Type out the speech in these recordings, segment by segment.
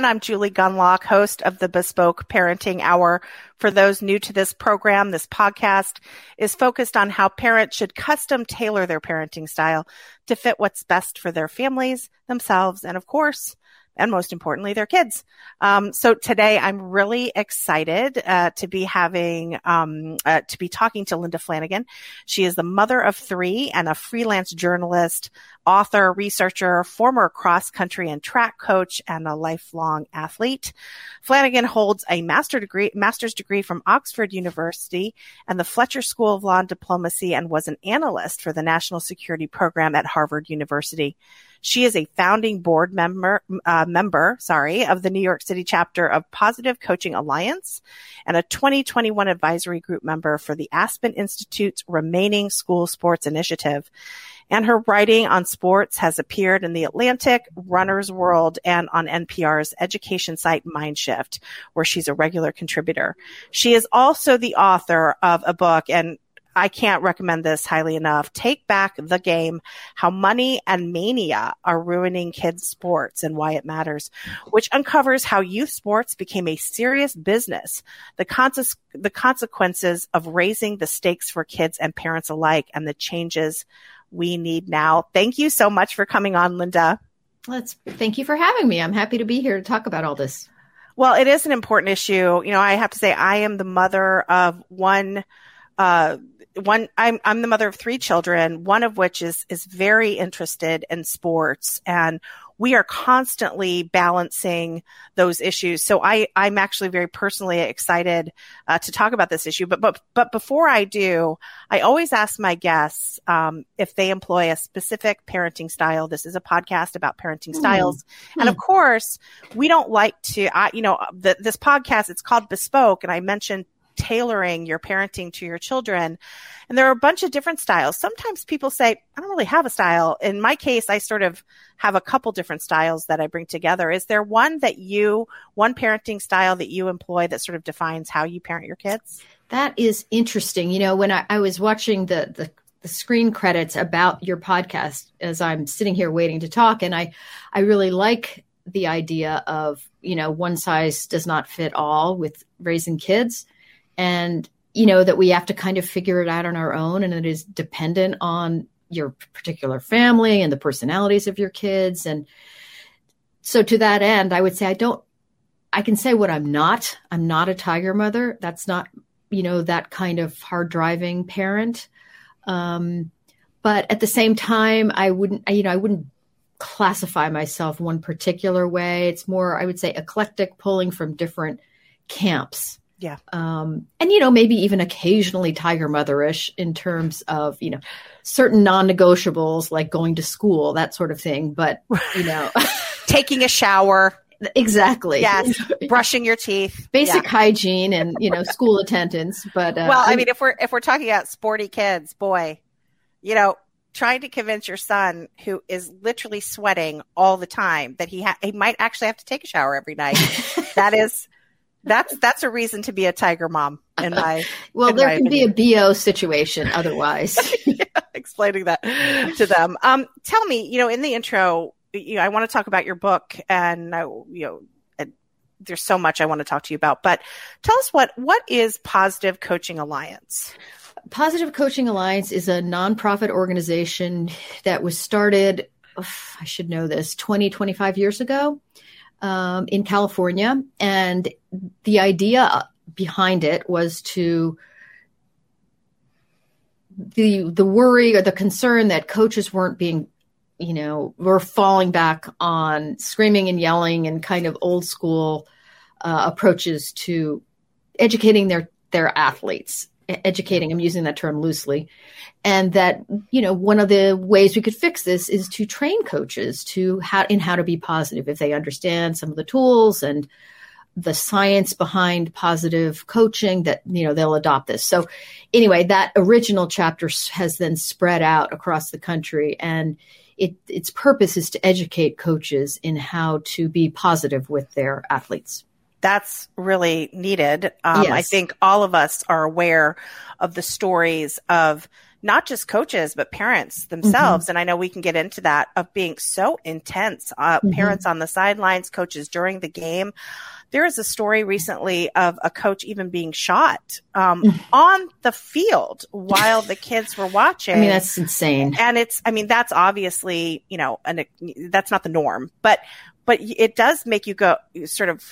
Everyone, I'm Julie Gunlock, host of the Bespoke Parenting Hour. For those new to this program, this podcast is focused on how parents should custom tailor their parenting style to fit what's best for their families, themselves, and of course, and most importantly, their kids. Um, so today I'm really excited uh, to be having um, uh, to be talking to Linda Flanagan. She is the mother of three and a freelance journalist, author, researcher, former cross country and track coach, and a lifelong athlete. Flanagan holds a master degree, master's degree from Oxford University and the Fletcher School of Law and Diplomacy, and was an analyst for the National Security Program at Harvard University. She is a founding board member, uh, member, sorry, of the New York City chapter of Positive Coaching Alliance and a 2021 advisory group member for the Aspen Institute's Reimagining School Sports Initiative. And her writing on sports has appeared in the Atlantic, Runner's World, and on NPR's education site Mindshift, where she's a regular contributor. She is also the author of a book, and I can't recommend this highly enough. Take back the game, how money and mania are ruining kids sports and why it matters, which uncovers how youth sports became a serious business, the, conse- the consequences of raising the stakes for kids and parents alike and the changes we need now. Thank you so much for coming on, Linda. Let's thank you for having me. I'm happy to be here to talk about all this. Well, it is an important issue. You know, I have to say I am the mother of one uh, one I'm I'm the mother of three children, one of which is is very interested in sports and we are constantly balancing those issues. So I I'm actually very personally excited uh, to talk about this issue. But but but before I do, I always ask my guests um, if they employ a specific parenting style. This is a podcast about parenting mm-hmm. styles, and of course, we don't like to. I you know the, this podcast it's called Bespoke, and I mentioned tailoring your parenting to your children. And there are a bunch of different styles. Sometimes people say, I don't really have a style. In my case, I sort of have a couple different styles that I bring together. Is there one that you, one parenting style that you employ that sort of defines how you parent your kids? That is interesting. You know, when I, I was watching the, the the screen credits about your podcast as I'm sitting here waiting to talk. And I, I really like the idea of, you know, one size does not fit all with raising kids and you know that we have to kind of figure it out on our own and it is dependent on your particular family and the personalities of your kids. And so to that end i would say i don't i can say what i'm not. I'm not a tiger mother. That's not you know that kind of hard driving parent. Um, but at the same time i wouldn't you know i wouldn't classify myself one particular way. It's more i would say eclectic pulling from different camps yeah. Um, and, you know, maybe even occasionally tiger motherish in terms of, you know, certain non negotiables like going to school, that sort of thing. But, you know, taking a shower. Exactly. Yes. Brushing your teeth. Basic yeah. hygiene and, you know, school attendance. But, uh, well, I mean, if we're, if we're talking about sporty kids, boy, you know, trying to convince your son who is literally sweating all the time that he ha- he might actually have to take a shower every night. that is that's that's a reason to be a tiger mom in my well in there my can opinion. be a bo situation otherwise. Yeah, explaining that to them. Um, tell me you know in the intro you know, i want to talk about your book and I, you know there's so much i want to talk to you about but tell us what what is positive coaching alliance? Positive coaching alliance is a nonprofit organization that was started i should know this 20 25 years ago um, in California. And the idea behind it was to the the worry or the concern that coaches weren't being you know were falling back on screaming and yelling and kind of old school uh, approaches to educating their their athletes educating i'm using that term loosely and that you know one of the ways we could fix this is to train coaches to how in how to be positive. If they understand some of the tools and the science behind positive coaching that you know they'll adopt this. So anyway that original chapter has then spread out across the country and it, its purpose is to educate coaches in how to be positive with their athletes that's really needed. Um, yes. I think all of us are aware of the stories of not just coaches, but parents themselves. Mm-hmm. And I know we can get into that of being so intense, uh, mm-hmm. parents on the sidelines, coaches during the game. There is a story recently of a coach even being shot um, mm. on the field while the kids were watching. I mean, that's insane. And it's, I mean, that's obviously, you know, and that's not the norm, but but it does make you go sort of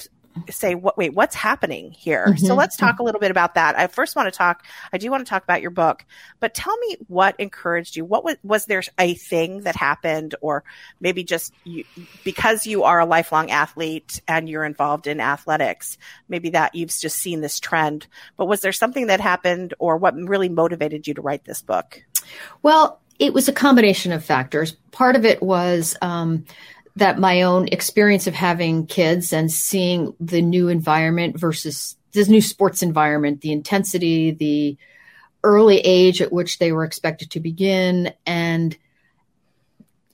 say, what, wait, what's happening here? Mm-hmm. So let's talk a little bit about that. I first want to talk, I do want to talk about your book, but tell me what encouraged you. What was, was there a thing that happened or maybe just you, because you are a lifelong athlete and you're involved in athletics, maybe that you've just seen this trend, but was there something that happened or what really motivated you to write this book? Well, it was a combination of factors. Part of it was, um, that my own experience of having kids and seeing the new environment versus this new sports environment, the intensity, the early age at which they were expected to begin, and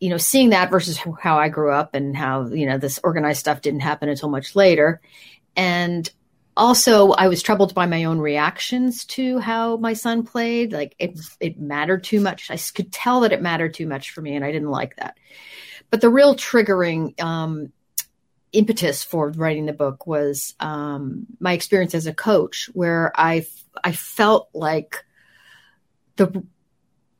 you know, seeing that versus how I grew up and how you know this organized stuff didn't happen until much later, and also I was troubled by my own reactions to how my son played. Like it, it mattered too much. I could tell that it mattered too much for me, and I didn't like that. But the real triggering um, impetus for writing the book was um, my experience as a coach, where I I felt like the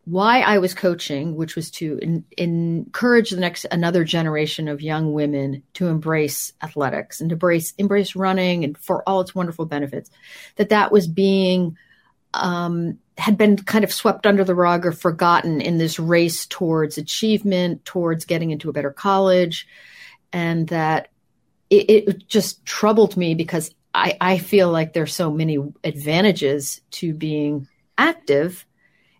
why I was coaching, which was to in, encourage the next another generation of young women to embrace athletics and to embrace embrace running and for all its wonderful benefits, that that was being um, had been kind of swept under the rug or forgotten in this race towards achievement, towards getting into a better college, and that it, it just troubled me because I, I feel like there's so many advantages to being active,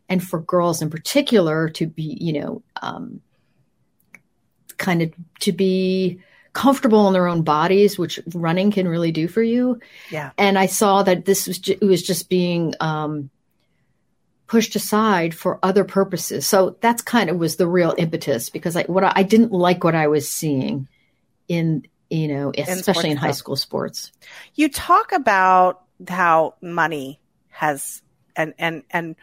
and for girls in particular to be, you know, um, kind of to be comfortable in their own bodies, which running can really do for you. Yeah. And I saw that this was ju- it was just being um, pushed aside for other purposes. So that's kind of was the real impetus because I what I, I didn't like what I was seeing in you know especially in, in high school sports. You talk about how money has and and and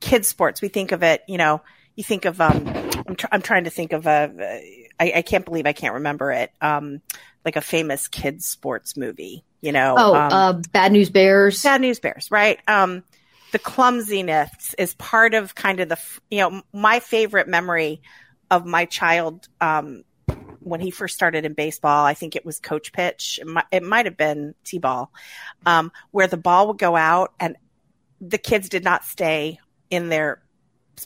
kids sports. We think of it, you know, you think of um I'm, tr- I'm trying to think of a I, I can't believe I can't remember it. Um, like a famous kids sports movie, you know. Oh, um, uh, Bad News Bears. Bad News Bears, right? Um, the clumsiness is part of kind of the, you know, my favorite memory of my child, um, when he first started in baseball, I think it was coach pitch. It might, it might have been t-ball, um, where the ball would go out and the kids did not stay in their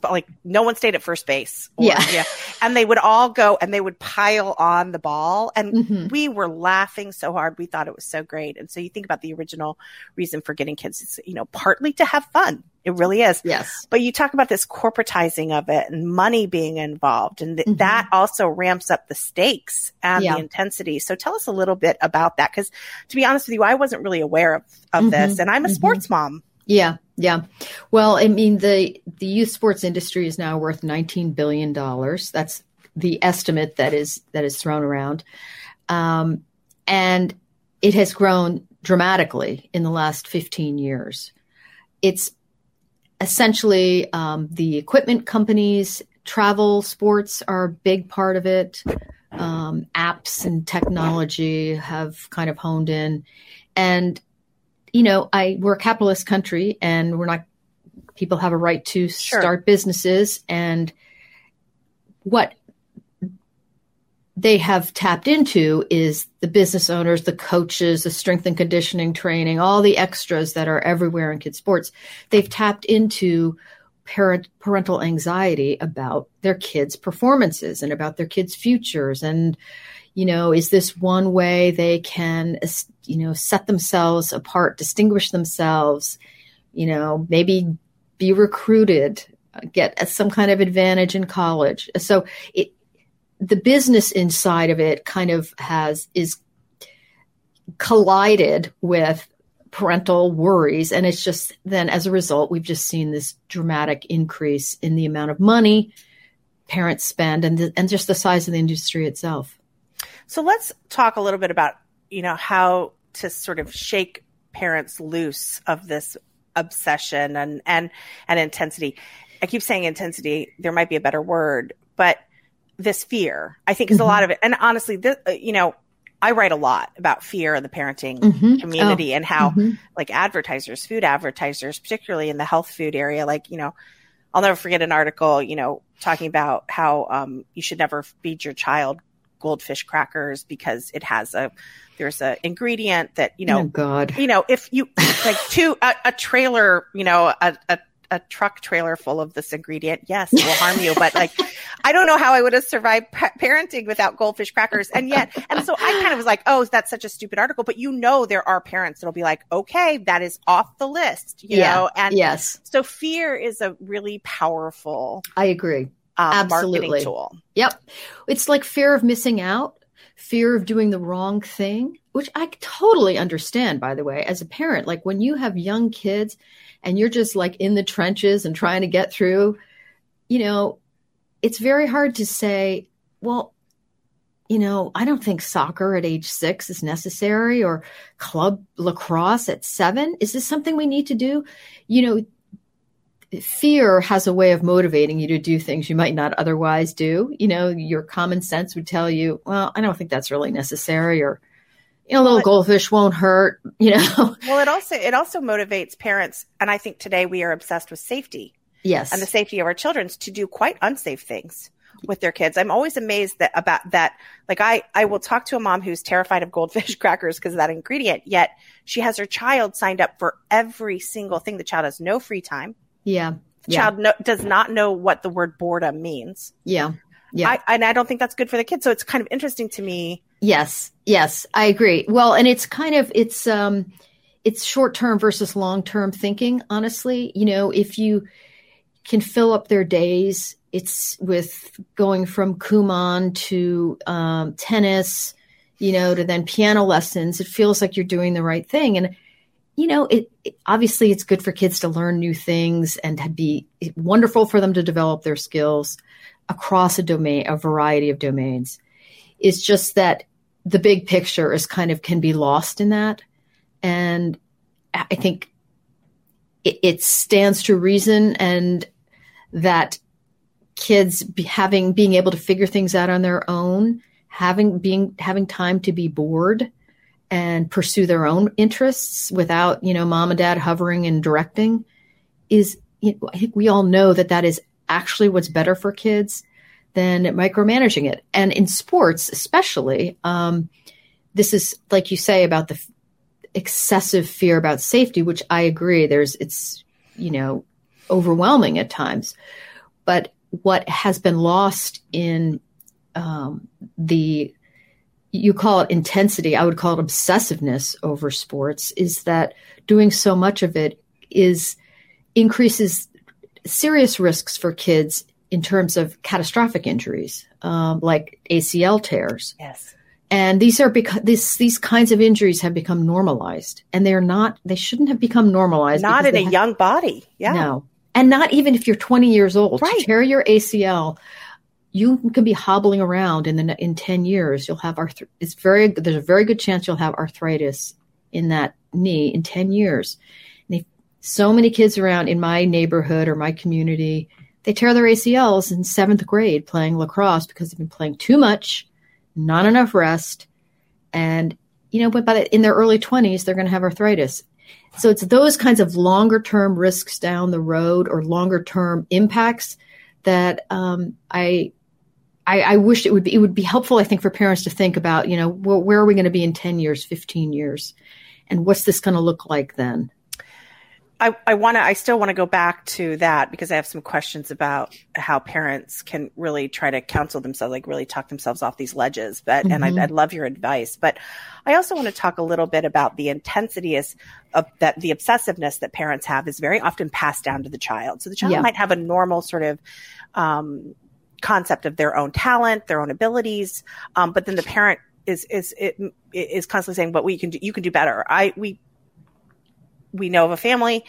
like no one stayed at first base. Or, yeah. yeah. And they would all go and they would pile on the ball. And mm-hmm. we were laughing so hard. We thought it was so great. And so you think about the original reason for getting kids, it's, you know, partly to have fun. It really is. Yes. But you talk about this corporatizing of it and money being involved and th- mm-hmm. that also ramps up the stakes and yeah. the intensity. So tell us a little bit about that. Cause to be honest with you, I wasn't really aware of, of mm-hmm. this and I'm a mm-hmm. sports mom. Yeah, yeah. Well, I mean the the youth sports industry is now worth 19 billion dollars. That's the estimate that is that is thrown around. Um, and it has grown dramatically in the last 15 years. It's essentially um, the equipment companies, travel, sports are a big part of it. Um, apps and technology have kind of honed in. And you know, I we're a capitalist country and we're not people have a right to sure. start businesses and what they have tapped into is the business owners, the coaches, the strength and conditioning training, all the extras that are everywhere in kids sports. They've tapped into parent parental anxiety about their kids' performances and about their kids' futures and you know, is this one way they can, you know, set themselves apart, distinguish themselves, you know, maybe be recruited, get some kind of advantage in college. So it, the business inside of it kind of has, is collided with parental worries. And it's just then as a result, we've just seen this dramatic increase in the amount of money parents spend and, the, and just the size of the industry itself. So let's talk a little bit about, you know, how to sort of shake parents loose of this obsession and and and intensity. I keep saying intensity. There might be a better word, but this fear, I think, is mm-hmm. a lot of it. And honestly, this, you know, I write a lot about fear in the parenting mm-hmm. community oh. and how, mm-hmm. like, advertisers, food advertisers, particularly in the health food area, like, you know, I'll never forget an article, you know, talking about how um, you should never feed your child goldfish crackers because it has a there's a ingredient that you know oh god you know if you like to a, a trailer you know a, a a truck trailer full of this ingredient, yes, it will harm you. But like, I don't know how I would have survived pa- parenting without goldfish crackers. And yet, and so I kind of was like, oh, that's such a stupid article. But you know, there are parents that'll be like, okay, that is off the list, you yeah. know? And yes. So fear is a really powerful. I agree. Um, Absolutely. tool. Yep. It's like fear of missing out, fear of doing the wrong thing, which I totally understand, by the way, as a parent. Like when you have young kids, and you're just like in the trenches and trying to get through, you know, it's very hard to say, well, you know, I don't think soccer at age six is necessary or club lacrosse at seven. Is this something we need to do? You know, fear has a way of motivating you to do things you might not otherwise do. You know, your common sense would tell you, well, I don't think that's really necessary or, you know, a little goldfish won't hurt, you know. Well, it also it also motivates parents, and I think today we are obsessed with safety. Yes, and the safety of our children to do quite unsafe things with their kids. I'm always amazed that about that. Like I, I will talk to a mom who's terrified of goldfish crackers because of that ingredient. Yet she has her child signed up for every single thing. The child has no free time. Yeah. The yeah. child no, does not know what the word boredom means. Yeah. Yeah. I, and I don't think that's good for the kids. So it's kind of interesting to me Yes, yes, I agree. Well, and it's kind of it's um it's short term versus long term thinking, honestly. You know, if you can fill up their days, it's with going from Kumon to um, tennis, you know, to then piano lessons. It feels like you're doing the right thing. And, you know, it, it obviously it's good for kids to learn new things and to be wonderful for them to develop their skills across a domain, a variety of domains. It's just that the big picture is kind of can be lost in that. And I think it, it stands to reason and that kids be having being able to figure things out on their own, having being having time to be bored and pursue their own interests without, you know, mom and dad hovering and directing is you know, I think we all know that that is actually what's better for kids than micromanaging it. And in sports, especially, um, this is like you say about the f- excessive fear about safety, which I agree. There's, it's, you know, overwhelming at times. But what has been lost in um, the, you call it intensity, I would call it obsessiveness over sports, is that doing so much of it is increases serious risks for kids in terms of catastrophic injuries, um, like ACL tears. Yes. And these are because these these kinds of injuries have become normalized, and they're not. They shouldn't have become normalized. Not in a have, young body. Yeah. No, and not even if you're 20 years old. Right. To tear your ACL, you can be hobbling around in the in 10 years. You'll have arth- It's very. There's a very good chance you'll have arthritis in that knee in 10 years. If so many kids around in my neighborhood or my community they tear their ACLs in seventh grade playing lacrosse because they've been playing too much, not enough rest, and you know, but by the, in their early twenties, they're going to have arthritis. So it's those kinds of longer term risks down the road or longer term impacts that um, I, I, I wish it would be. It would be helpful, I think, for parents to think about. You know, where, where are we going to be in ten years, fifteen years, and what's this going to look like then? I, I want to, I still want to go back to that because I have some questions about how parents can really try to counsel themselves, like really talk themselves off these ledges. But, mm-hmm. and I'd, I'd, love your advice. But I also want to talk a little bit about the intensity is of that the obsessiveness that parents have is very often passed down to the child. So the child yeah. might have a normal sort of, um, concept of their own talent, their own abilities. Um, but then the parent is, is, it, is constantly saying, but we can do, you can do better. I, we, we know of a family,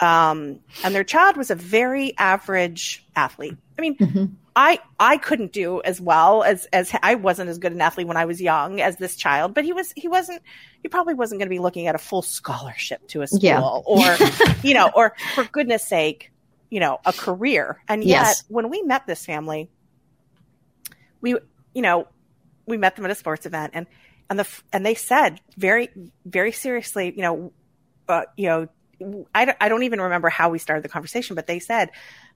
um, and their child was a very average athlete. I mean, mm-hmm. I I couldn't do as well as as I wasn't as good an athlete when I was young as this child, but he was he wasn't he probably wasn't going to be looking at a full scholarship to a school yeah. or you know or for goodness sake you know, a career. And yet Yes. when we met this family, we, you know, we met them at a sports event and, and the, and they said very, very seriously, you know, uh, you know, I don't, I don't even remember how we started the conversation, but they said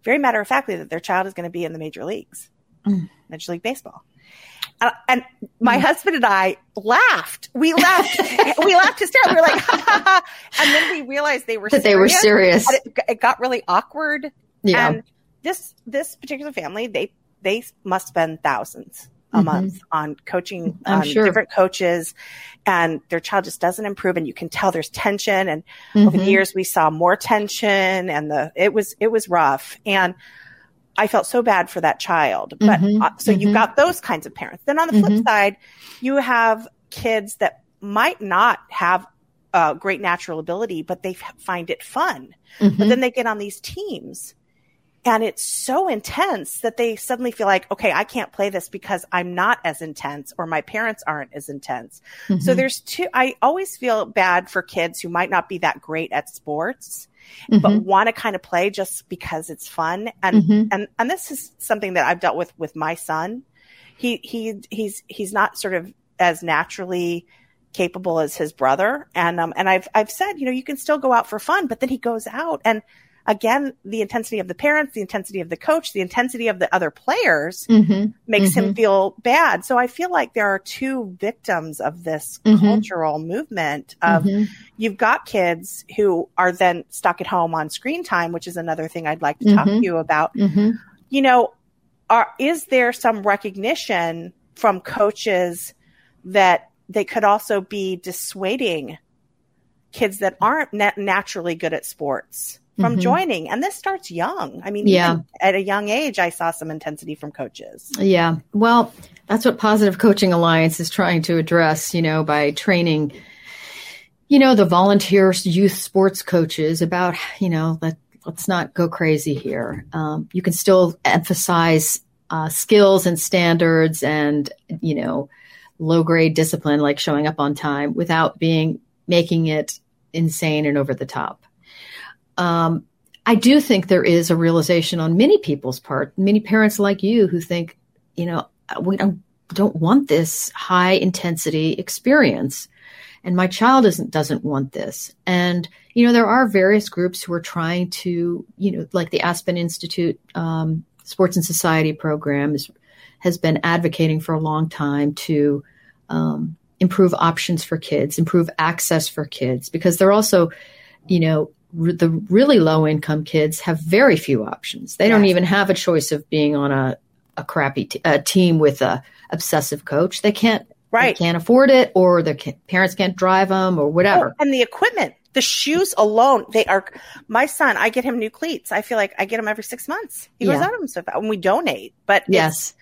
very matter of factly that their child is going to be in the major leagues, Mm. Major League Baseball. Uh, and my Mm. husband and I laughed. We laughed. we laughed hysterically. We were like, ha, ha, ha. and then we realized they were That they were serious. It, it got really awkward. Yeah. And this this particular family, they they must spend thousands a Mhm. month on coaching on sure. different coaches, and their child just doesn't improve, and you can tell there's tension. And over the Mhm. years, we saw more tension, and the it was it was rough, and I felt so bad for that child. But Mhm. uh, so you've Mhm. got those kinds of parents. Then on the flip Mhm. side, you have kids that might not have uh, great natural ability, but they f- find it fun. But Mhm. then they get on these teams and it's so intense that they suddenly feel like, okay, I can't play this because I'm not as intense or my parents aren't as intense. So Mhm. there's two, I always feel bad for kids who might not be that great at sports, but Mhm. want to kind of play just because it's fun. And, Mhm. and, and this is something that I've dealt with with my son. He, he, he's, he's not sort of as naturally capable as his brother. And, um, and I've, I've said, you know, you can still go out for fun, but then he goes out and again, the intensity of the parents, the intensity of the coach, the intensity of the other players Mhm. makes him Mhm. feel bad. So I feel like there are two victims of this Mhm. cultural movement of Mhm. you've got kids who are then stuck at home on screen time, which is another thing I'd like to talk Mhm. to you about. Mhm. You know, are is there some recognition from coaches that they could also be dissuading kids that aren't nat- naturally good at sports from Mhm. joining? And this starts young. I mean, Yeah. at a young age, I saw some intensity from coaches. Yeah. Well, that's what Positive Coaching Alliance is trying to address, you know, by training, you know, the volunteer youth sports coaches about, you know, let, let's not go crazy here. Um, you can still emphasize uh, skills and standards and, you know, low grade discipline like showing up on time without being making it insane and over the top. Um, I do think there is a realization on many people's part, many parents like you who think, you know, we don't don't want this high intensity experience, and my child doesn't doesn't want this. And you know, there are various groups who are trying to, you know, like the Aspen Institute um, Sports and Society program is, has been advocating for a long time to um, improve options for kids, improve access for kids, because they're also, you know, r- the really low income kids have very few options. They don't even have a choice of being on a, a crappy t- a team with a obsessive coach. They can't Right. they can't afford it, or their ca- parents can't drive them, or whatever. Oh, and the equipment, the shoes alone, they are. My son, I get him new cleats. I feel like I get them every six months. He goes Yeah. out of them stuff, and we donate. But yes,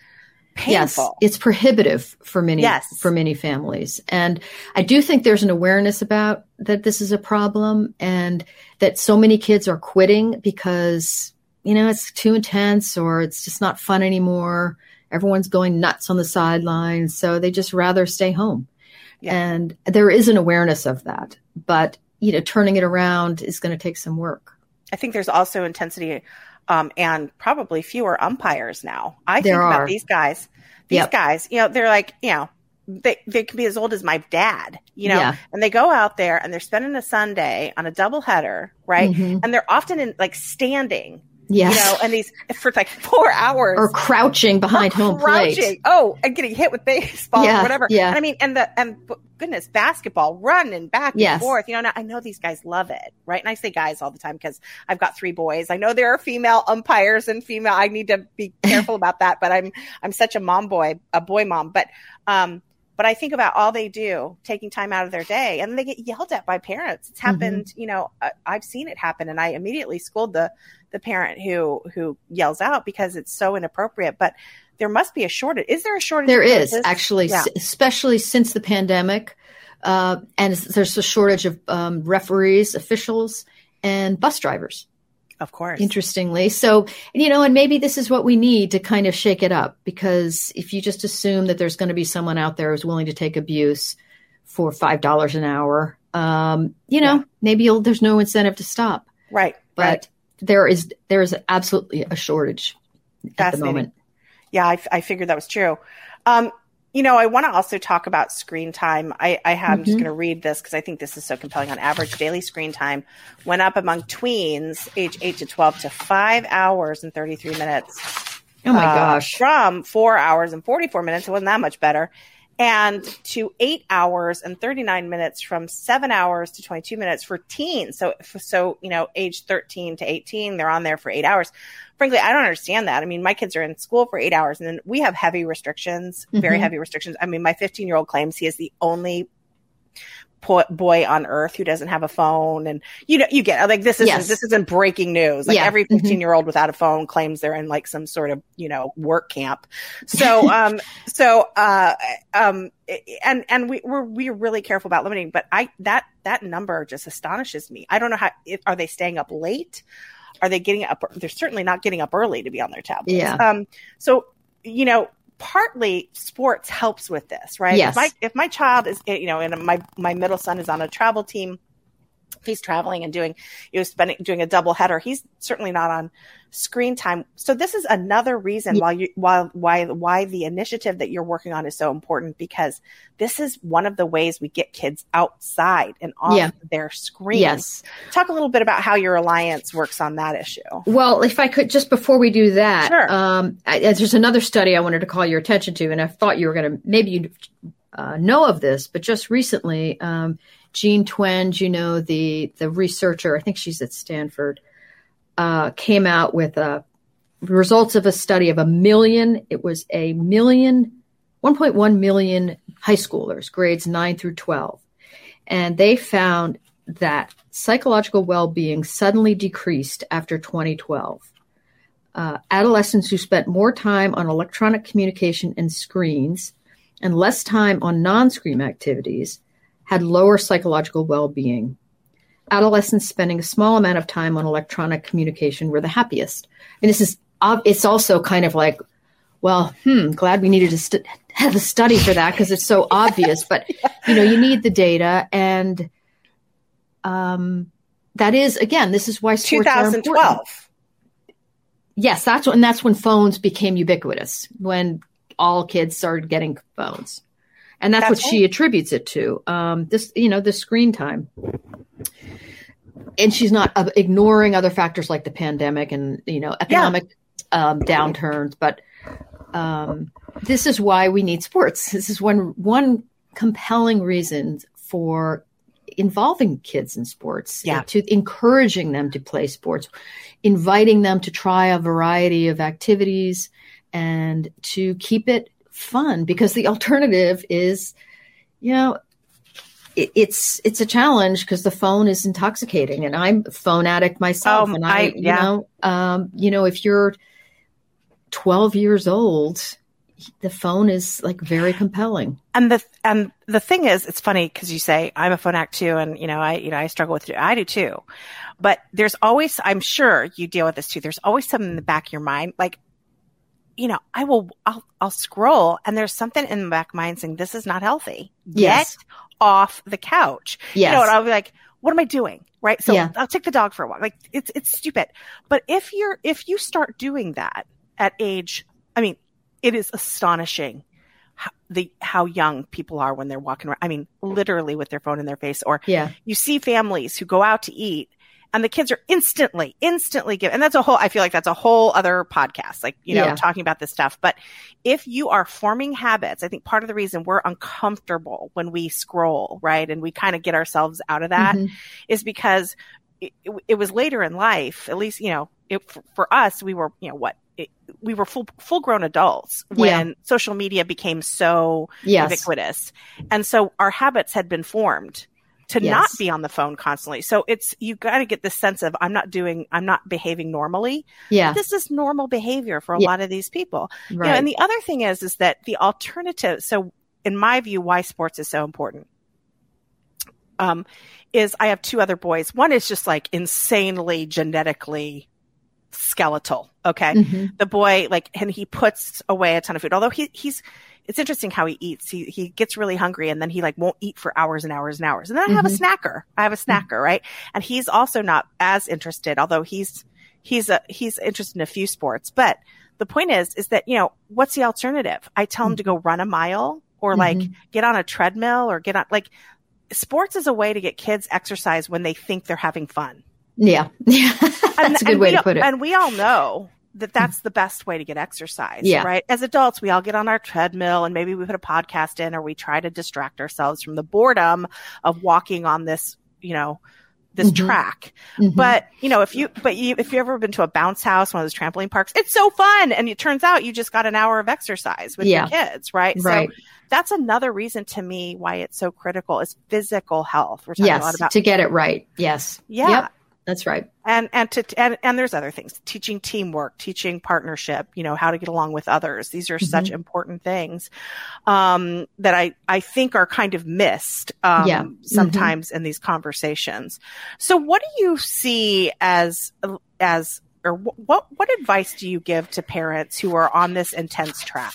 it's yes, it's prohibitive for many Yes. for many families, and I do think there's an awareness about that this is a problem, and that so many kids are quitting because you know it's too intense or it's just not fun anymore. Everyone's going nuts on the sidelines, so they just rather stay home. Yeah. And there is an awareness of that, but you know, turning it around is going to take some work. I think there's also intensity, um, and probably fewer umpires now. I There think are. about these guys. These Yep. guys, you know, they're like, you know, they they can be as old as my dad, you know, Yeah. and they go out there and they're spending a Sunday on a double header, right? Mhm. And they're often in like standing, Yes. you know, and these for like four hours or crouching behind or home crouching. plate. Oh, and getting hit with baseball Yeah, or whatever. yeah. And I mean, and the and goodness, basketball, running back and forth. You know, now I know these guys love it, right? And I say guys all the time because I've got three boys. I know there are female umpires and female. I need to be careful about that, but I'm I'm such a mom boy, a boy mom. But um, but I think about all they do, taking time out of their day, and they get yelled at by parents. It's happened, you know. I, I've seen it happen, and I immediately schooled the the parent who who yells out because it's so inappropriate. But there must be a shortage. Is there a shortage? There of is coaches? actually, Yeah. especially since the pandemic, uh, and there's a shortage of um, referees, officials, and bus drivers. Of course. Interestingly, so you know, and maybe this is what we need to kind of shake it up because if you just assume that there's going to be someone out there who's willing to take abuse for five dollars an hour, um, you know, Yeah. maybe you'll, there's no incentive to stop. Right. But right. there is there is absolutely a shortage at the moment. Yeah, I, I figured that was true. Um, you know, I want to also talk about screen time. I, I have, mm-hmm. I'm just going to read this because I think this is so compelling. On average, daily screen time went up among tweens age 8 to 12 to 5 hours and 33 minutes. Oh my uh, gosh. From 4 hours and 44 minutes. It wasn't that much better and to eight hours and 39 minutes from seven hours to 22 minutes for teens. So, so, you know, age 13 to 18, they're on there for eight hours. Frankly, I don't understand that. I mean, my kids are in school for eight hours and then we have heavy restrictions, very mm-hmm. heavy restrictions. I mean, my 15 year old claims he is the only boy on earth who doesn't have a phone and you know you get like this isn't yes. this isn't breaking news. Like yeah. every mm-hmm. 15 year old without a phone claims they're in like some sort of you know work camp. So um so uh um and and we we're we're really careful about limiting but i that that number just astonishes me. I don't know how are they staying up late? Are they getting up they're certainly not getting up early to be on their tablets. Yeah. Um so you know partly sports helps with this, right? Yes. If my, if my child is, you know, and my, my middle son is on a travel team, if he's traveling and doing, you know, spending, doing a double header, he's certainly not on screen time. So this is another reason yeah. why you, why, why, why the initiative that you're working on is so important because this is one of the ways we get kids outside and off yeah. their screens. Yes. Talk a little bit about how your alliance works on that issue. Well, if I could, just before we do that, sure. um, I, there's another study I wanted to call your attention to, and I thought you were going to, maybe you uh, know of this, but just recently, um, Jean Twenge, you know, the, the researcher, I think she's at Stanford, uh, came out with uh, results of a study of a million. It was a million, 1.1 million high schoolers, grades 9 through 12. And they found that psychological well being suddenly decreased after 2012. Uh, adolescents who spent more time on electronic communication and screens and less time on non screen activities had lower psychological well being adolescents spending a small amount of time on electronic communication were the happiest. And this is, it's also kind of like, well, hmm, glad we needed to st- have a study for that because it's so obvious. But, you know, you need the data. And um, that is, again, this is why sports 2012. Yes, that's when that's when phones became ubiquitous. When all kids started getting phones, and that's, that's what right. she attributes it to. Um, this, you know, the screen time and she's not uh, ignoring other factors like the pandemic and you know economic yeah. um, downturns but um, this is why we need sports this is one one compelling reason for involving kids in sports yeah. to encouraging them to play sports inviting them to try a variety of activities and to keep it fun because the alternative is you know it, it's it's a challenge because the phone is intoxicating, and I'm a phone addict myself. Oh, and I, I yeah. you know, um, you know, if you're 12 years old, the phone is like very compelling. And the and the thing is, it's funny because you say I'm a phone addict too, and you know, I you know, I struggle with it. I do too. But there's always, I'm sure you deal with this too. There's always something in the back of your mind, like you know, I will, I'll, I'll scroll and there's something in the back of my mind saying, this is not healthy. Yes. Get off the couch. Yes. You know, and I'll be like, what am I doing? Right. So yeah. I'll take the dog for a walk. Like it's, it's stupid. But if you're, if you start doing that at age, I mean, it is astonishing how, the, how young people are when they're walking around. I mean, literally with their phone in their face or yeah. you see families who go out to eat and the kids are instantly, instantly give. And that's a whole, I feel like that's a whole other podcast, like, you know, yeah. talking about this stuff. But if you are forming habits, I think part of the reason we're uncomfortable when we scroll, right? And we kind of get ourselves out of that mm-hmm. is because it, it, it, was later in life, at least, you know, it, for, for us, we were, you know, what, we were full full grown adults when yeah. social media became so yes. ubiquitous and so our habits had been formed to yes. not be on the phone constantly. So it's, you got to get this sense of, I'm not doing, I'm not behaving normally. Yeah. This is normal behavior for a yeah. lot of these people. Right. You know, and the other thing is, is that the alternative, so in my view, why sports is so important. Um, is I have two other boys. One is just like insanely genetically skeletal. Okay. Mm-hmm. The boy, like, and he puts away a ton of food, although he, he's, it's interesting how he eats. He he gets really hungry and then he like won't eat for hours and hours and hours. And then I have mm-hmm. a snacker. I have a snacker, right? And he's also not as interested, although he's he's a he's interested in a few sports, but the point is is that you know what's the alternative? I tell him to go run a mile or like Mhm. get on a treadmill or get on like sports is a way to get kids exercise when they think they're having fun. Yeah. Yeah. And- That's a good way to put it. And we all know that that's the best way to get exercise, Yeah. right? As adults, we all get on our treadmill and maybe we put a podcast in or we try to distract ourselves from the boredom of walking on this, you know, this Mhm. track. Mhm. But, you know, if you, but you, if you've ever been to a bounce house, one of those trampoline parks, it's so fun. And it turns out you just got an hour of exercise with Yeah. your kids, right? right. So that's another reason to me why it's so critical is physical health. We're talking a lot about To get it right. Yes. Yeah. Yep. That's right. and and to and, and there's other things teaching teamwork teaching partnership you know how to get along with others these are such Mhm. important things um that i i think are kind of missed um Yeah. sometimes in these conversations so what do you see as as or what what advice do you give to parents who are on this intense track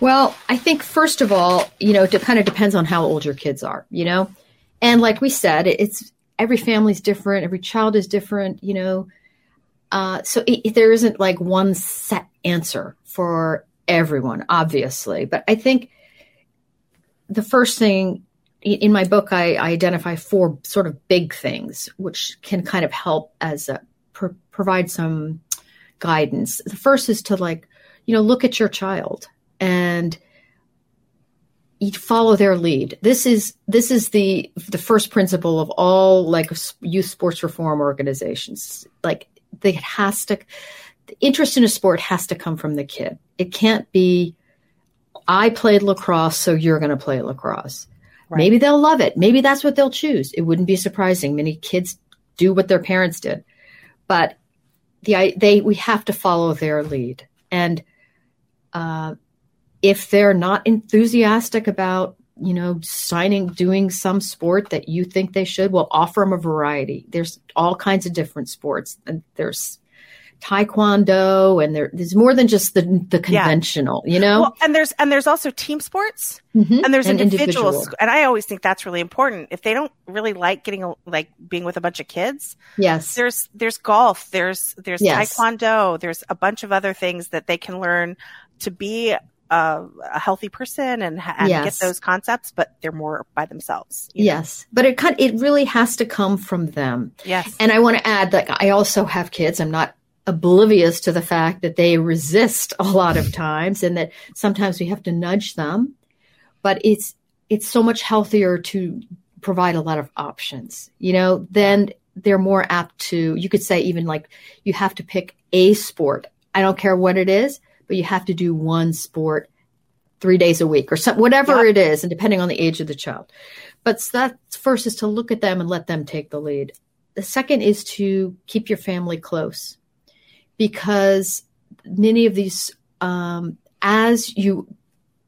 Well, I think first of all, you know, it kind of depends on how old your kids are, you know? And like we said, it's every family's different, every child is different, you know. Uh, so it, it- there isn't like one set answer for everyone, obviously. But I think the first thing in my book, I, I identify four sort of big things which can kind of help as a pro- provide some guidance. The first is to like, you know, look at your child and you follow their lead. This is this is the the first principle of all like youth sports reform organizations. Like they has to the interest in a sport has to come from the kid. It can't be I played lacrosse so you're going to play lacrosse. Right. Maybe they'll love it. Maybe that's what they'll choose. It wouldn't be surprising. Many kids do what their parents did. But the I- they we have to follow their lead. And uh if they're not enthusiastic about you know signing doing some sport that you think they should well offer them a variety there's all kinds of different sports and there's taekwondo and there, there's more than just the the Yeah. conventional you know well and there's and there's also team sports Mhm. and there's And individuals individual. and i always think that's really important if they don't really like getting a- like being with a bunch of kids yes there's there's golf there's there's Yes. taekwondo there's a bunch of other things that they can learn to be a, a healthy person and, and Yes. get those concepts but they're more by themselves you know? yes but it cut it really has to come from them yes And I want to add that I also have kids. I'm not oblivious to the fact that they resist a lot of times and that sometimes we have to nudge them. But it's it's so much healthier to provide a lot of options. You know, then they're more apt to you could say even like you have to pick a sport. I don't care what it is, but you have to do one sport three days a week or some, whatever it is, and depending on the age of the child. But that first is to look at them and let them take the lead. The second is to keep your family close because many of these, um, as you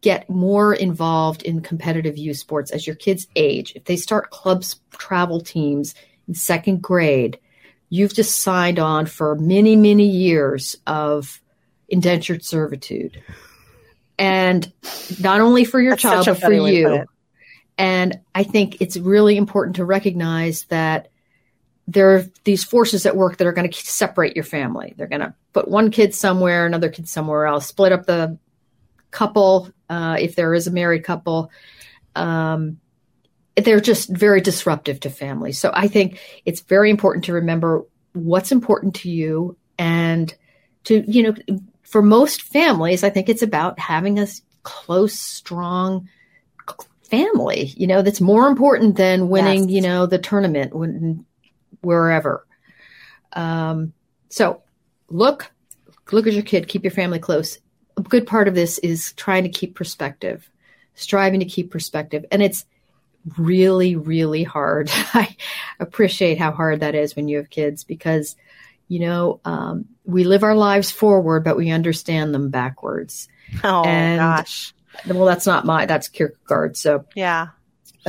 get more involved in competitive youth sports, as your kids age, if they start clubs, travel teams in second grade, you've just signed on for many, many years of indentured servitude. And not only for your That's child, but for funny way to put you. And I think it's really important to recognize that there are these forces at work that are going to separate your family. They're going to put one kid somewhere, another kid somewhere else, split up the couple uh, if there is a married couple. Um, they're just very disruptive to families. So I think it's very important to remember what's important to you and to, you know, for most families, I think it's about having a close, strong family, you know, that's more important than winning, Yes. you know, the tournament when, wherever. Um, so look, look at your kid, keep your family close. A good part of this is trying to keep perspective, striving to keep perspective. And it's really, really hard. I appreciate how hard that is when you have kids because, you know, um, we live our lives forward, but we understand them backwards. oh And- gosh Well, that's not my, that's Kierkegaard. So, yeah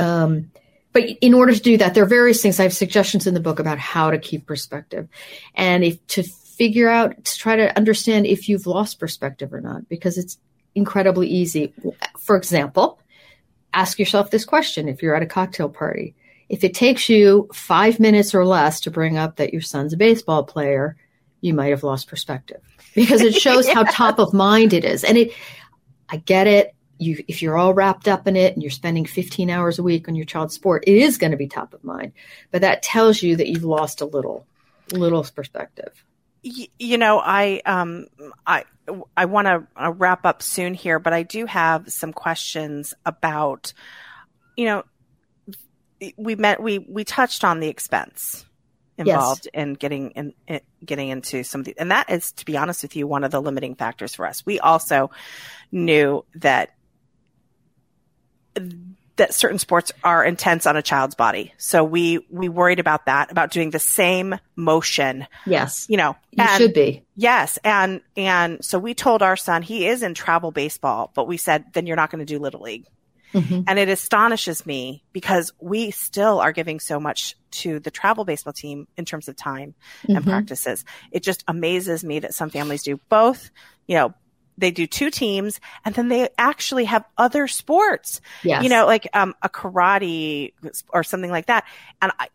um, but in order to do that, there are various things. I have suggestions in the book about how to keep perspective, and if to figure out to try to understand if you've lost perspective or not, because it's incredibly easy. For example, ask yourself this question: If you're at a cocktail party, if it takes you five minutes or less to bring up that your son's a baseball player, you might have lost perspective because it shows how top of mind it is. And it, I get it. You, if you're all wrapped up in it and you're spending 15 hours a week on your child's sport, it is going to be top of mind. But that tells you that you've lost a little, little perspective. You know, I, um, I, I want to uh, wrap up soon here, but I do have some questions about, you know, we met, we, we touched on the expense involved yes. in getting in, in, getting into some of the, and that is, to be honest with you, one of the limiting factors for us. We also knew that that certain sports are intense on a child's body. So we we worried about that, about doing the same motion. Yes. You know, you and, should be. Yes. And and so we told our son he is in travel baseball, but we said then you're not going to do little league. Mm-hmm. And it astonishes me because we still are giving so much to the travel baseball team in terms of time mm-hmm. and practices. It just amazes me that some families do both, you know, they do two teams and then they actually have other sports, yes. you know, like, um, a karate or something like that. And I,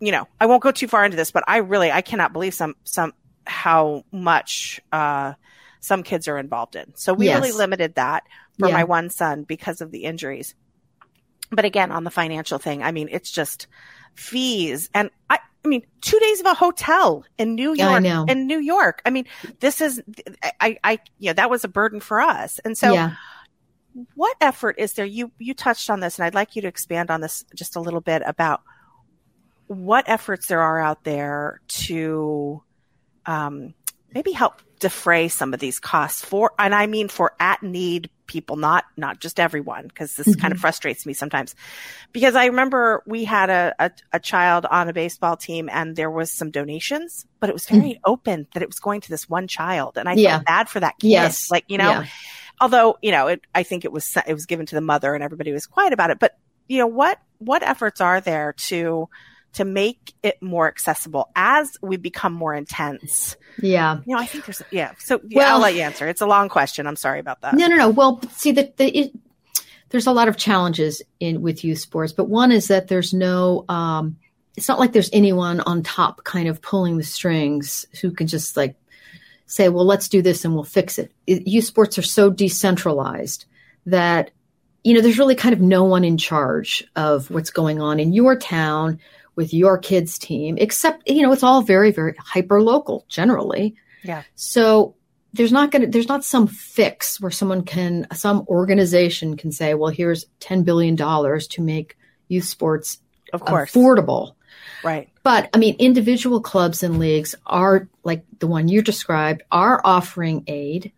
you know, I won't go too far into this, but I really, I cannot believe some, some, how much, uh, some kids are involved in. So we yes. really limited that for yeah. my one son because of the injuries. But again, on the financial thing, I mean, it's just fees. And I, I mean, two days of a hotel in New York, yeah, in New York. I mean, this is, I, I, you know, that was a burden for us. And so, yeah. what effort is there? You, you touched on this and I'd like you to expand on this just a little bit about what efforts there are out there to, um, maybe help defray some of these costs for, and I mean for at need people, not, not just everyone, because this mm-hmm. kind of frustrates me sometimes. Because I remember we had a, a, a, child on a baseball team and there was some donations, but it was very mm-hmm. open that it was going to this one child. And I yeah. felt bad for that kid. Yes. Like, you know, yeah. although, you know, it, I think it was, it was given to the mother and everybody was quiet about it. But, you know, what, what efforts are there to, to make it more accessible as we become more intense. Yeah. You know, I think there's, yeah. So yeah, well, I'll let you answer. It's a long question. I'm sorry about that. No, no, no. Well, see the, the it, there's a lot of challenges in with youth sports, but one is that there's no, um, it's not like there's anyone on top kind of pulling the strings who can just like say, well, let's do this and we'll fix it. it youth sports are so decentralized that you know, there's really kind of no one in charge of what's going on in your town with your kids team, except, you know, it's all very, very hyper local generally. Yeah. So there's not going to, there's not some fix where someone can, some organization can say, well, here's $10 billion to make youth sports of course affordable. Right. But I mean, individual clubs and leagues are like the one you described are offering aid.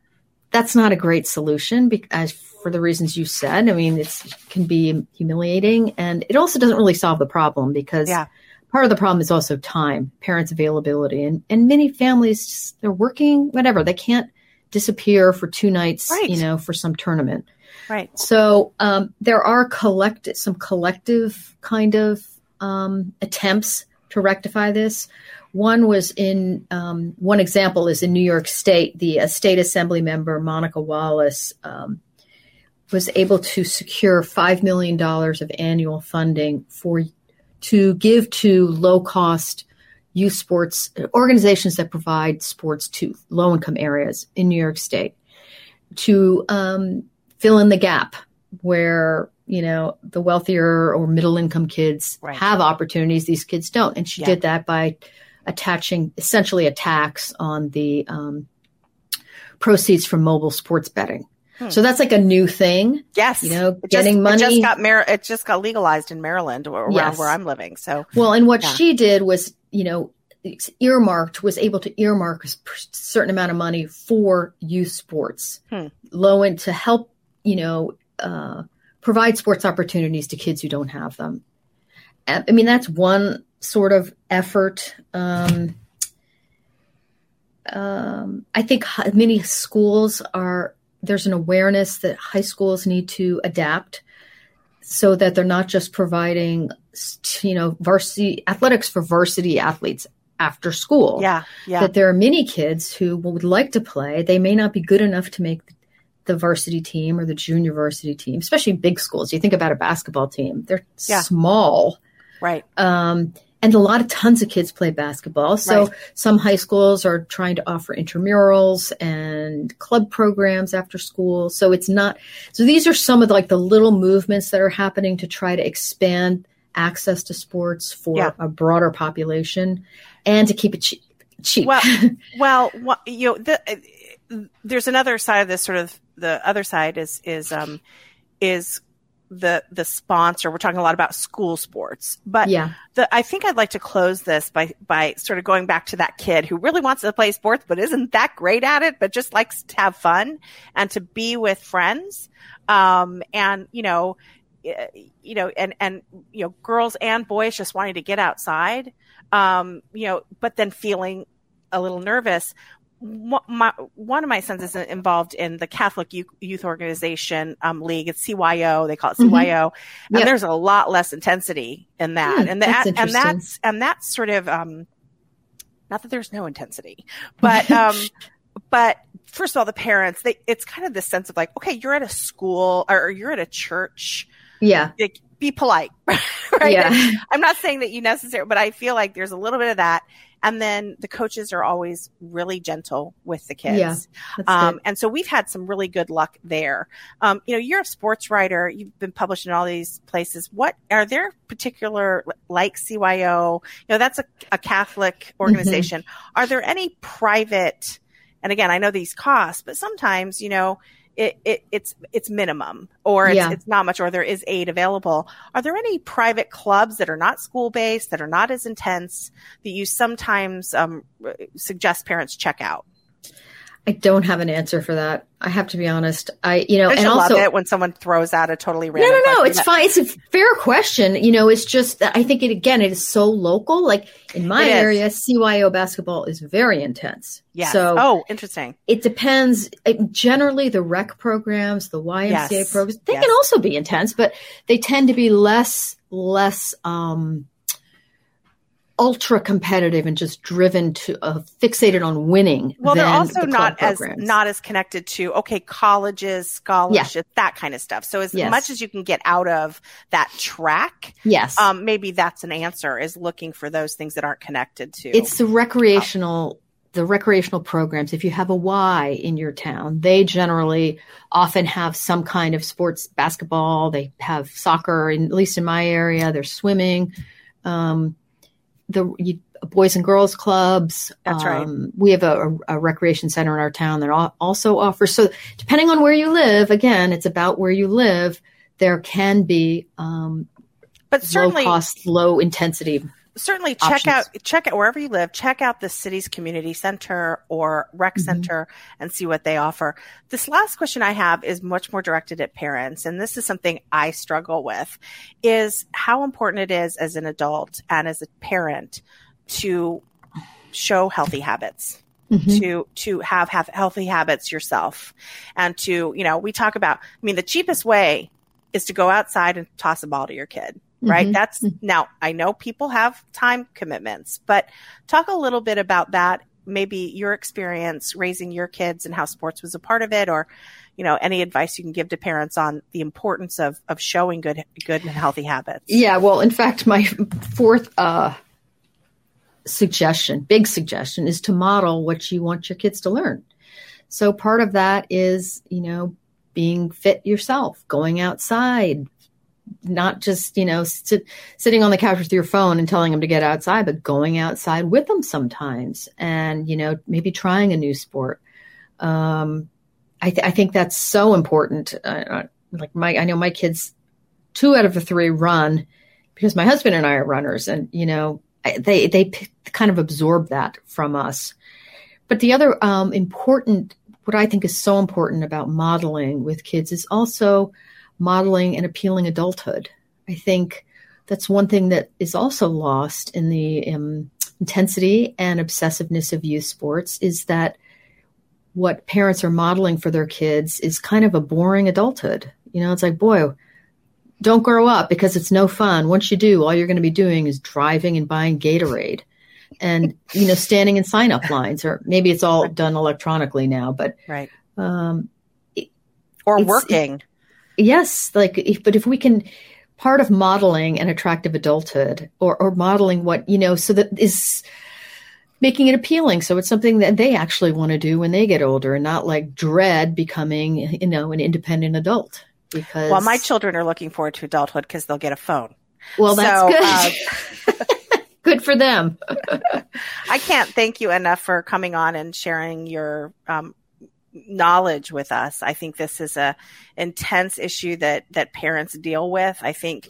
That's not a great solution because for the reasons you said. I mean, it can be humiliating and it also doesn't really solve the problem because yeah. part of the problem is also time, parents' availability. And, and many families, just, they're working, whatever, they can't disappear for two nights, right. you know, for some tournament. Right. So um, there are collective, some collective kind of um, attempts to rectify this. One was in um, one example is in New York State. The uh, state assembly member Monica Wallace um, was able to secure $5 million of annual funding for to give to low cost youth sports organizations that provide sports to low income areas in New York State to um, fill in the gap where you know the wealthier or middle income kids right. have opportunities these kids don't and she yeah. did that by attaching essentially a tax on the um, proceeds from mobile sports betting Hmm. So that's like a new thing. Yes. You know, it getting money. It just got Mar- it just got legalized in Maryland around yes. where I'm living. So well, and what yeah. she did was, you know, earmarked was able to earmark a certain amount of money for youth sports, hmm. low end to help, you know, uh, provide sports opportunities to kids who don't have them. I mean, that's one sort of effort. Um, um, I think many schools are there's an awareness that high schools need to adapt so that they're not just providing you know varsity athletics for varsity athletes after school. Yeah yeah. That there are many kids who would like to play. They may not be good enough to make the varsity team or the junior varsity team especially big schools. You think about a basketball team. They're yeah. small. Right. Um, and a lot of tons of kids play basketball. So right. some high schools are trying to offer intramurals and club programs after school. So it's not, so these are some of the, like the little movements that are happening to try to expand access to sports for yeah. a broader population and to keep it cheap. cheap. Well, well, you know, the, there's another side of this sort of the other side is, is, um, is the the sponsor. We're talking a lot about school sports, but yeah, the, I think I'd like to close this by by sort of going back to that kid who really wants to play sports but isn't that great at it, but just likes to have fun and to be with friends. Um, and you know, you know, and and you know, girls and boys just wanting to get outside. Um, you know, but then feeling a little nervous my, one of my sons is involved in the Catholic Youth, Organization um, League. It's CYO. They call it CYO, mm-hmm. and yep. there's a lot less intensity in that. Mm, and that, and that's and that's sort of um, not that there's no intensity, but um, but first of all, the parents. They, it's kind of this sense of like, okay, you're at a school or you're at a church. Yeah. Like, be polite, right? Yeah. I'm not saying that you necessarily, but I feel like there's a little bit of that. And then the coaches are always really gentle with the kids. Yeah, um, and so we've had some really good luck there. Um, you know, you're a sports writer. You've been published in all these places. What are there particular, like CYO, you know, that's a, a Catholic mm-hmm. organization. Mm-hmm. Are there any private, and again, I know these costs, but sometimes, you know, it, it, it's it's minimum or it's, yeah. it's not much or there is aid available are there any private clubs that are not school based that are not as intense that you sometimes um, suggest parents check out I don't have an answer for that. I have to be honest. I, you know, I and also love it when someone throws out a totally random. No, no, no. It's fine. It's a fair question. You know, it's just that I think it again. It is so local. Like in my area, CYO basketball is very intense. Yeah. So oh, interesting. It depends. It, generally, the rec programs, the YMCA yes. programs, they yes. can also be intense, but they tend to be less less. um ultra competitive and just driven to uh, fixated on winning. Well, they're also the not as not as connected to okay colleges, scholarships, yeah. that kind of stuff. So as yes. much as you can get out of that track, yes, um, maybe that's an answer is looking for those things that aren't connected to. It's the recreational. the recreational programs, if you have a Y in your town, they generally often have some kind of sports basketball. They have soccer, in, at least in my area, there's swimming. Um, the you, boys and girls clubs. That's right. Um, we have a, a, recreation center in our town that also offers. So depending on where you live, again, it's about where you live. There can be, um, but certainly low cost, low intensity certainly check options. out check out wherever you live check out the city's community center or rec mm-hmm. center and see what they offer this last question i have is much more directed at parents and this is something i struggle with is how important it is as an adult and as a parent to show healthy habits Mm-hmm. to to have have healthy habits yourself and to you know we talk about i mean the cheapest way is to go outside and toss a ball to your kid right? Mm-hmm. That's mm-hmm. now I know people have time commitments, but talk a little bit about that. Maybe your experience raising your kids and how sports was a part of it, or you know any advice you can give to parents on the importance of of showing good good and healthy habits. Yeah, well, in fact, my fourth uh, suggestion, big suggestion, is to model what you want your kids to learn. So part of that is you know being fit yourself, going outside, not just you know sit, sitting on the couch with your phone and telling them to get outside but going outside with them sometimes and you know maybe trying a new sport. Um, I, th- I, think that's so important. Uh, uh, like my i know my kids two out of the three run because my husband and i are runners and you know they they p- kind of absorb that from us. But the other um, important what i think is so important about modeling with kids is also modeling an appealing adulthood. I think that's one thing that is also lost in the um, intensity and obsessiveness of youth sports is that what parents are modeling for their kids is kind of a boring adulthood. You know, it's like, boy, don't grow up because it's no fun. Once you do, all you're going to be doing is driving and buying Gatorade and, you know, standing in sign up lines, or maybe it's all done electronically now, but, right. Um, or working. Yes, like if, but if we can part of modeling an attractive adulthood or, or modeling what, you know, so that is making it appealing. So it's something that they actually want to do when they get older and not like dread becoming, you know, an independent adult. Because well, my children are looking forward to adulthood because they'll get a phone. Well, that's so, good. Uh, good for them. I can't thank you enough for coming on and sharing your um, knowledge with us. I think this is a intense issue that that parents deal with. I think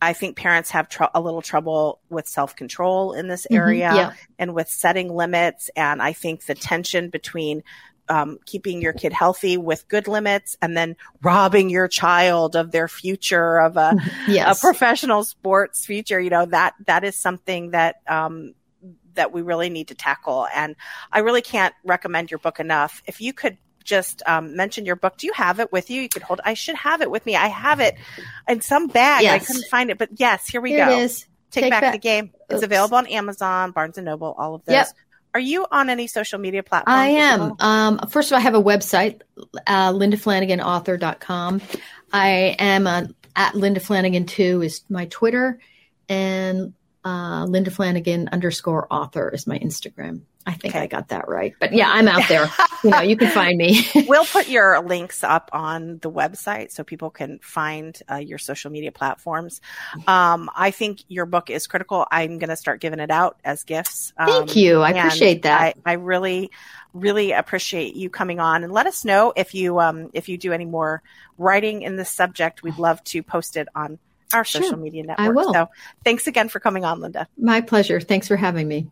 I think parents have tr- a little trouble with self control in this mm-hmm. area mm-hmm, yeah. and with setting limits. And I think the tension between um, keeping your kid healthy with good limits and then robbing your child of their future of a, yes. a professional sports future, you know, that, that is something that, um, that we really need to tackle. And I really can't recommend your book enough. If you could just um, mention your book. Do you have it with you? You could hold. I should have it with me. I have it in some bag. Yes. I couldn't find it, but yes, here we here go. It is. Take, Take back, back, the game. It's available on Amazon, Barnes and Noble, all of those. Yep. Are you on any social media platforms? I am. Um, first of all, I have a website, uh, lindaflanaganauthor.com. I am uh, at Linda Flanagan 2 is my Twitter, and uh, Linda Flanagan underscore author is my Instagram. I think okay. I got that right. But yeah, I'm out there. you know, you can find me. we'll put your links up on the website so people can find uh, your social media platforms. Um, I think your book is critical. I'm going to start giving it out as gifts. Um, Thank you. I appreciate that. I, I, really, really appreciate you coming on and let us know if you um, if you do any more writing in this subject. We'd love to post it on our sure. social media network. I will. So thanks again for coming on, Linda. My pleasure. Thanks for having me.